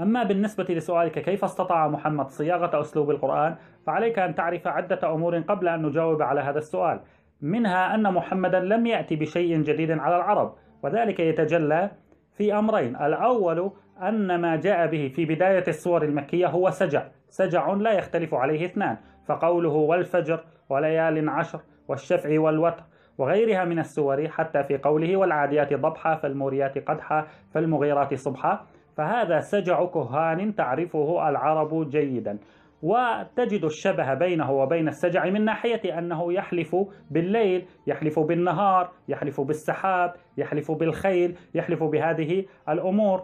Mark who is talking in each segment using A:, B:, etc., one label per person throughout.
A: أما بالنسبة لسؤالك كيف استطاع محمد صياغة أسلوب القرآن؟ فعليك أن تعرف عدة أمور قبل أن نجاوب على هذا السؤال. منها أن محمدا لم يأتي بشيء جديد على العرب وذلك يتجلى في أمرين. الأول أن ما جاء به في بداية السور المكية هو سجع. سجع لا يختلف عليه اثنان فقوله والفجر وليال عشر والشفع والوتر وغيرها من السور حتى في قوله والعاديات ضبحا فالموريات قدحا فالمغيرات صبحا. فهذا سجع كهان تعرفه العرب جيدا. وتجد الشبه بينه وبين السجع من ناحية أنه يحلف بالليل يحلف بالنهار يحلف بالسحاب يحلف بالخيل يحلف بهذه الأمور.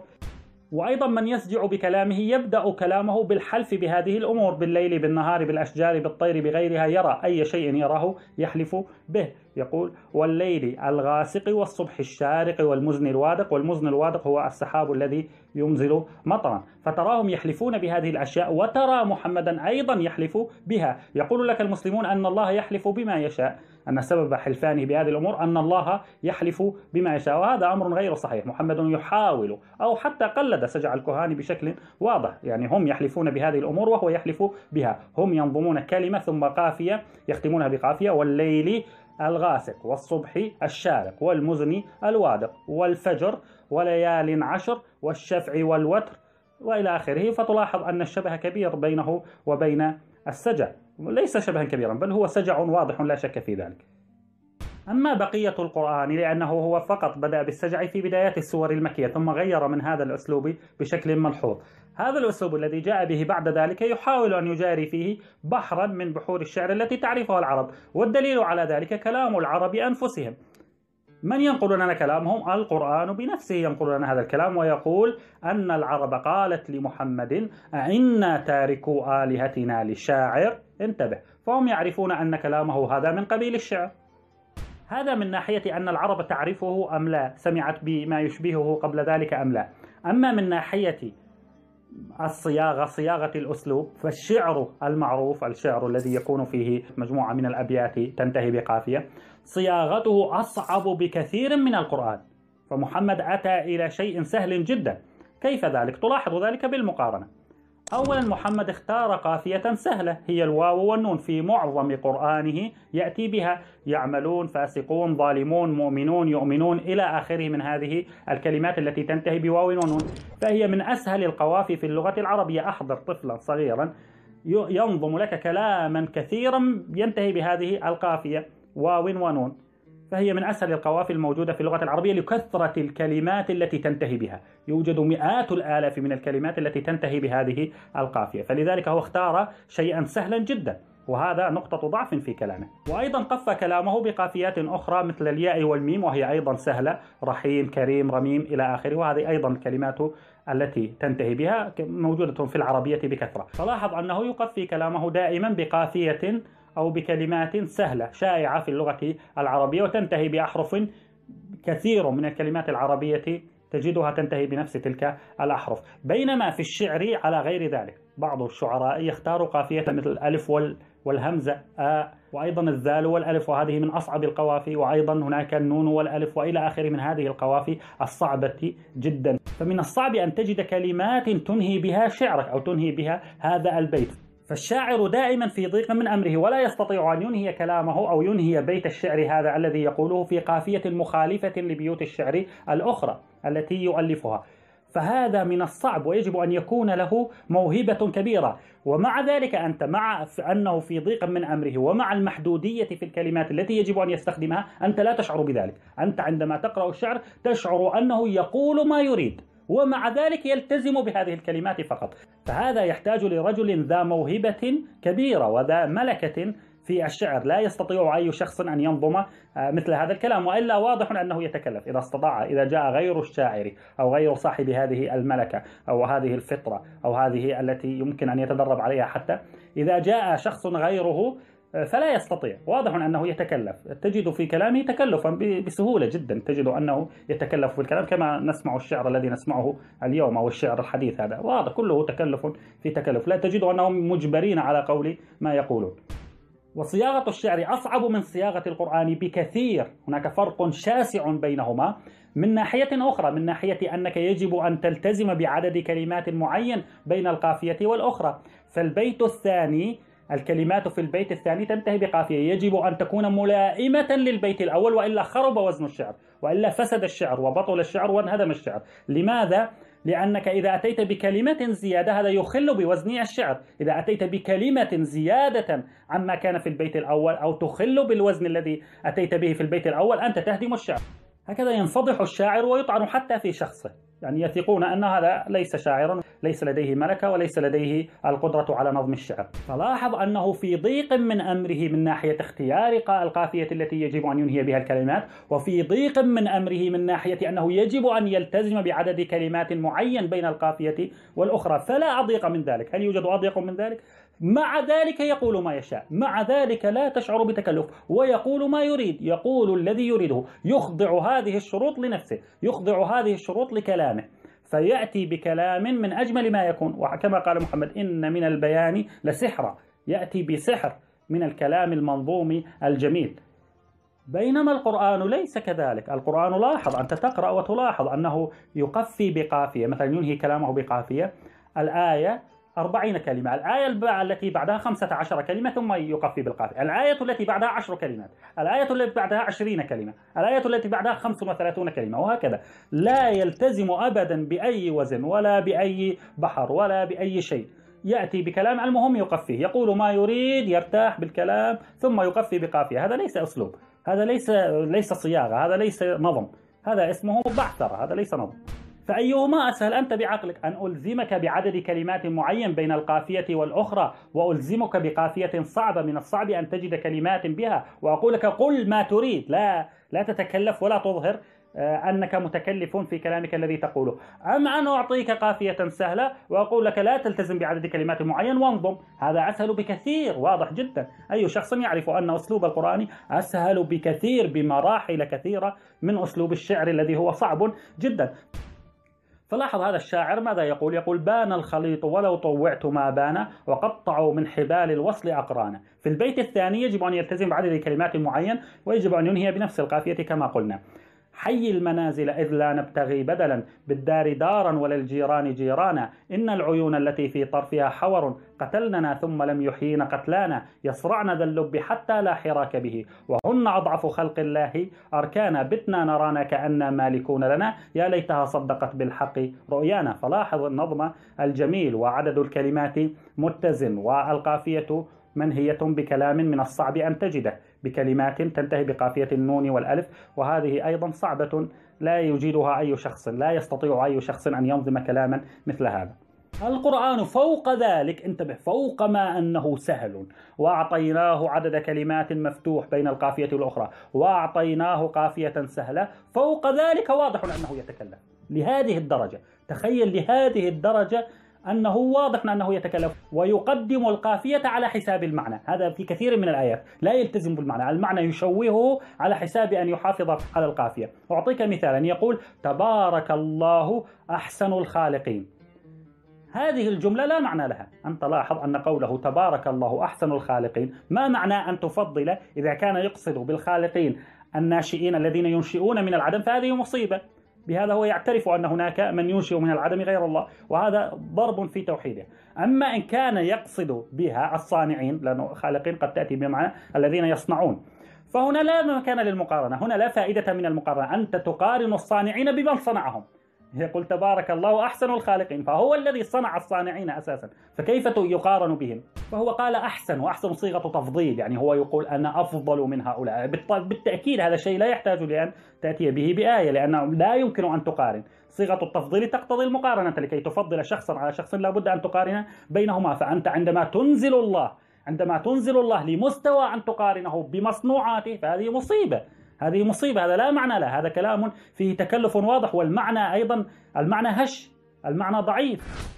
A: وأيضا من يسجع بكلامه يبدأ كلامه بالحلف بهذه الأمور بالليل بالنهار بالأشجار بالطير بغيرها يرى أي شيء يراه يحلف به. يقول والليل الغاسق والصبح الشارق والمزن الوادق والمزن الوادق هو السحاب الذي ينزل مطرا. فتراهم يحلفون بهذه الأشياء وترى محمدا أيضا يحلف بها. يقول لك المسلمون أن الله يحلف بما يشاء. أن سبب حلفانه بهذه الأمور أن الله يحلف بما يشاء وهذا أمر غير صحيح. محمد يحاول أو حتى قلد سجع الكهان بشكل واضح. يعني هم يحلفون بهذه الأمور وهو يحلف بها. هم ينظمون كلمة ثم قافية يختمونها بقافية والليل الغاسق والصبح الشارق والمزني الوادق والفجر وليال عشر والشفع والوتر وإلى آخره. فتلاحظ أن الشبه كبير بينه وبين السجع. ليس شبها كبيرا بل هو سجع واضح لا شك في ذلك. أما بقية القرآن لأنه هو فقط بدأ بالسجع في بدايات السور المكية ثم غير من هذا الأسلوب بشكل ملحوظ. هذا الأسلوب الذي جاء به بعد ذلك يحاول أن يجاري فيه بحرا من بحور الشعر التي تعرفها العرب والدليل على ذلك كلام العرب أنفسهم. من ينقل لنا كلامهم؟ القرآن بنفسه ينقل لنا هذا الكلام ويقول أن العرب قالت لمحمد أئنا تاركوا آلهتنا لشاعر انتبه. فهم يعرفون أن كلامه هذا من قبيل الشعر. هذا من ناحية أن العرب تعرفه أم لا؟ سمعت بما يشبهه قبل ذلك أم لا؟ أما من ناحية الصياغة صياغة الأسلوب. فالشعر المعروف الشعر الذي يكون فيه مجموعة من الأبيات تنتهي بقافية. صياغته أصعب بكثير من القرآن. فمحمد أتى إلى شيء سهل جدا. كيف ذلك؟ تلاحظ ذلك بالمقارنة. أولا محمد اختار قافية سهلة هي الواو والنون في معظم قرآنه يأتي بها يعملون فاسقون ظالمون مؤمنون يؤمنون إلى آخره من هذه الكلمات التي تنتهي بواو ونون. فهي من أسهل القوافي في اللغة العربية. أحضر طفلا صغيرا ينظم لك كلاما كثيرا ينتهي بهذه القافية واو ونون. فهي من أسهل القوافي الموجودة في اللغة العربية لكثرة الكلمات التي تنتهي بها. يوجد مئات الآلاف من الكلمات التي تنتهي بهذه القافية. فلذلك هو اختار شيئا سهلا جدا وهذا نقطة ضعف في كلامه. وأيضا قف كلامه بقافيات أخرى مثل الياء والميم وهي أيضا سهلة. رحيم كريم رميم إلى آخره وهذه أيضا الكلمات التي تنتهي بها موجودة في العربية بكثرة. فلاحظ أنه يقفي كلامه دائما بقافية أو بكلمات سهلة شائعة في اللغة العربية وتنتهي بأحرف كثير من الكلمات العربية تجدها تنتهي بنفس تلك الأحرف. بينما في الشعر على غير ذلك بعض الشعراء يختار قافية مثل الألف والهمزة آ وأيضا الذال والألف وهذه من أصعب القوافي وأيضا هناك النون والألف وإلى آخره من هذه القوافي الصعبة جدا. فمن الصعب أن تجد كلمات تنهي بها شعرك أو تنهي بها هذا البيت. فالشاعر دائما في ضيق من أمره ولا يستطيع أن ينهي كلامه أو ينهي بيت الشعر هذا الذي يقوله في قافية مخالفة لبيوت الشعر الأخرى التي يؤلفها. فهذا من الصعب ويجب أن يكون له موهبة كبيرة. ومع ذلك أنت مع أنه في ضيق من أمره ومع المحدودية في الكلمات التي يجب أن يستخدمها أنت لا تشعر بذلك. أنت عندما تقرأ الشعر تشعر أنه يقول ما يريد. ومع ذلك يلتزم بهذه الكلمات فقط. فهذا يحتاج لرجل ذا موهبة كبيرة وذا ملكة في الشعر. لا يستطيع أي شخص أن ينظم آه، مثل هذا الكلام وإلا واضح أنه يتكلف إذا استطاع إذا جاء غير الشاعر أو غير صاحب هذه الملكة أو هذه الفطرة أو هذه التي يمكن أن يتدرب عليها. حتى إذا جاء شخص غيره فلا يستطيع. واضح أنه يتكلف. تجد في كلامه تكلفا بسهولة جدا. تجد أنه يتكلف في الكلام كما نسمع الشعر الذي نسمعه اليوم أو الشعر الحديث هذا. واضح كله تكلف في تكلف. لا تجد أنهم مجبرين على قول ما يقولون. وصياغة الشعر أصعب من صياغة القرآن بكثير. هناك فرق شاسع بينهما. من ناحية أخرى من ناحية أنك يجب أن تلتزم بعدد كلمات معين بين القافية والأخرى. فالبيت الثاني الكلمات في البيت الثاني تنتهي بقافية. يجب أن تكون ملائمة للبيت الأول وإلا خرب وزن الشعر وإلا فسد الشعر وبطل الشعر وانهدم الشعر. لماذا؟ لأنك إذا أتيت بكلمة زيادة هذا يخل بوزن الشعر. إذا أتيت بكلمة زيادة عما كان في البيت الأول أو تخل بالوزن الذي أتيت به في البيت الأول أنت تهدم الشعر. هكذا ينفضح الشاعر ويطعن حتى في شخصه. يعني يثقون أن هذا ليس شاعرا ليس لديه ملكة وليس لديه القدرة على نظم الشعر. فلاحظ أنه في ضيق من أمره من ناحية اختيار القافية التي يجب أن ينهي بها الكلمات وفي ضيق من أمره من ناحية أنه يجب أن يلتزم بعدد كلمات معين بين القافية والأخرى. فلا أضيق من ذلك. هل يوجد أضيق من ذلك؟ مع ذلك يقول ما يشاء مع ذلك لا تشعر بتكلف ويقول ما يريد يقول الذي يريده يخضع هذه الشروط لنفسه يخضع هذه الشروط لكلامه فيأتي بكلام من أجمل ما يكون وكما قال محمد إن من البيان لسحرا يأتي بسحر من الكلام المنظوم الجميل. بينما القرآن ليس كذلك القرآن لاحظ أنت تقرأ وتلاحظ أنه يقفي بقافية مثلا ينهي كلامه بقافية الآية أربعين كلمة. الآية التي بعدها خمسة عشر كلمة ثم يقفي بالقافية الآية التي بعدها عشر كلمات. الآية التي بعدها عشرين كلمة. الآية التي بعدها خمس وثلاثون كلمة. وهكذا. لا يلتزم أبدا بأي وزن ولا بأي بحر ولا بأي شيء. يأتي بكلام المهم يقفيه. يقول ما يريد يرتاح بالكلام ثم يقفي بقافية. هذا ليس أسلوب. هذا ليس ليس صياغة. هذا ليس نظم. هذا اسمه بعثرة. هذا ليس نظم. فأيهما أسهل أنت بعقلك؟ أن ألزمك بعدد كلمات معين بين القافية والأخرى وألزمك بقافية صعبة من الصعب أن تجد كلمات بها وأقول لك قل ما تريد لا لا تتكلف ولا تظهر آه، أنك متكلف في كلامك الذي تقوله. أم أن أعطيك قافية سهلة وأقول لك لا تلتزم بعدد كلمات معين وانظم هذا أسهل بكثير واضح جدا. أي شخص يعرف أن أسلوب القرآن أسهل بكثير بمراحل كثيرة من أسلوب الشعر الذي هو صعب جدا. فلاحظ هذا الشاعر ماذا يقول؟ يقول بان الخليط ولو طوعت ما بان وقطعوا من حبال الوصل أقرانا في البيت الثاني يجب أن يلتزم بعدد كلمات معين ويجب أن ينهي بنفس القافية كما قلنا. حي المنازل إذ لا نبتغي بدلا بالدار دارا وللجيران جيرانا. إن العيون التي في طرفها حور قتلننا ثم لم يحيين قتلانا. يصرعن ذا اللب حتى لا حراك به. وهن أضعف خلق الله. أركانا بتنا نرانا كأننا مالكون لنا. يا ليتها صدقت بالحق رؤيانا. فلاحظ النظم الجميل وعدد الكلمات متزن والقافية منهية بكلام من الصعب أن تجده بكلمات تنتهي بقافية النون والألف وهذه أيضا صعبة لا يجيدها أي شخص لا يستطيع أي شخص أن ينظم كلاما مثل هذا. القرآن فوق ذلك انتبه فوق ما أنه سهل. وأعطيناه عدد كلمات مفتوح بين القافية والأخرى وأعطيناه قافية سهلة. فوق ذلك واضح أنه يتكلم لهذه الدرجة. تخيل لهذه الدرجة أنه واضح أنه يتكلم ويقدم القافية على حساب المعنى. هذا في كثير من الآيات لا يلتزم بالمعنى. المعنى يشوهه على حساب أن يحافظ على القافية. أعطيك مثالا. يقول تبارك الله أحسن الخالقين. هذه الجملة لا معنى لها. أنت لاحظ أن قوله تبارك الله أحسن الخالقين ما معنى أن تفضل إذا كان يقصد بالخالقين الناشئين الذين ينشئون من العدم؟ فهذه مصيبة. بهذا هو يعترف أن هناك من ينشئ من العدم غير الله وهذا ضرب في توحيده. أما إن كان يقصد بها الصانعين لأنه خالقين قد تأتي بمعنى الذين يصنعون. فهنا لا مكان للمقارنة هنا لا فائدة من المقارنة أنت تقارن الصانعين بمن صنعهم. يقول تبارك الله أحسن الخالقين فهو الذي صنع الصانعين أساسا فكيف يقارن بهم؟ فهو قال أحسن وأحسن صيغة تفضيل يعني هو يقول أنا أفضل من هؤلاء. بالتأكيد هذا الشيء لا يحتاج لأن تأتي به بآية لأنه لا يمكن أن تقارن. صيغة التفضيل تقتضي المقارنة لكي تفضل شخصا على شخص لابد أن تقارن بينهما فأنت عندما تنزل الله عندما تنزل الله لمستوى أن تقارنه بمصنوعاته فهذه مصيبة. هذه مصيبة هذا لا معنى له هذا كلام فيه تكلف واضح والمعنى أيضا المعنى هش المعنى ضعيف.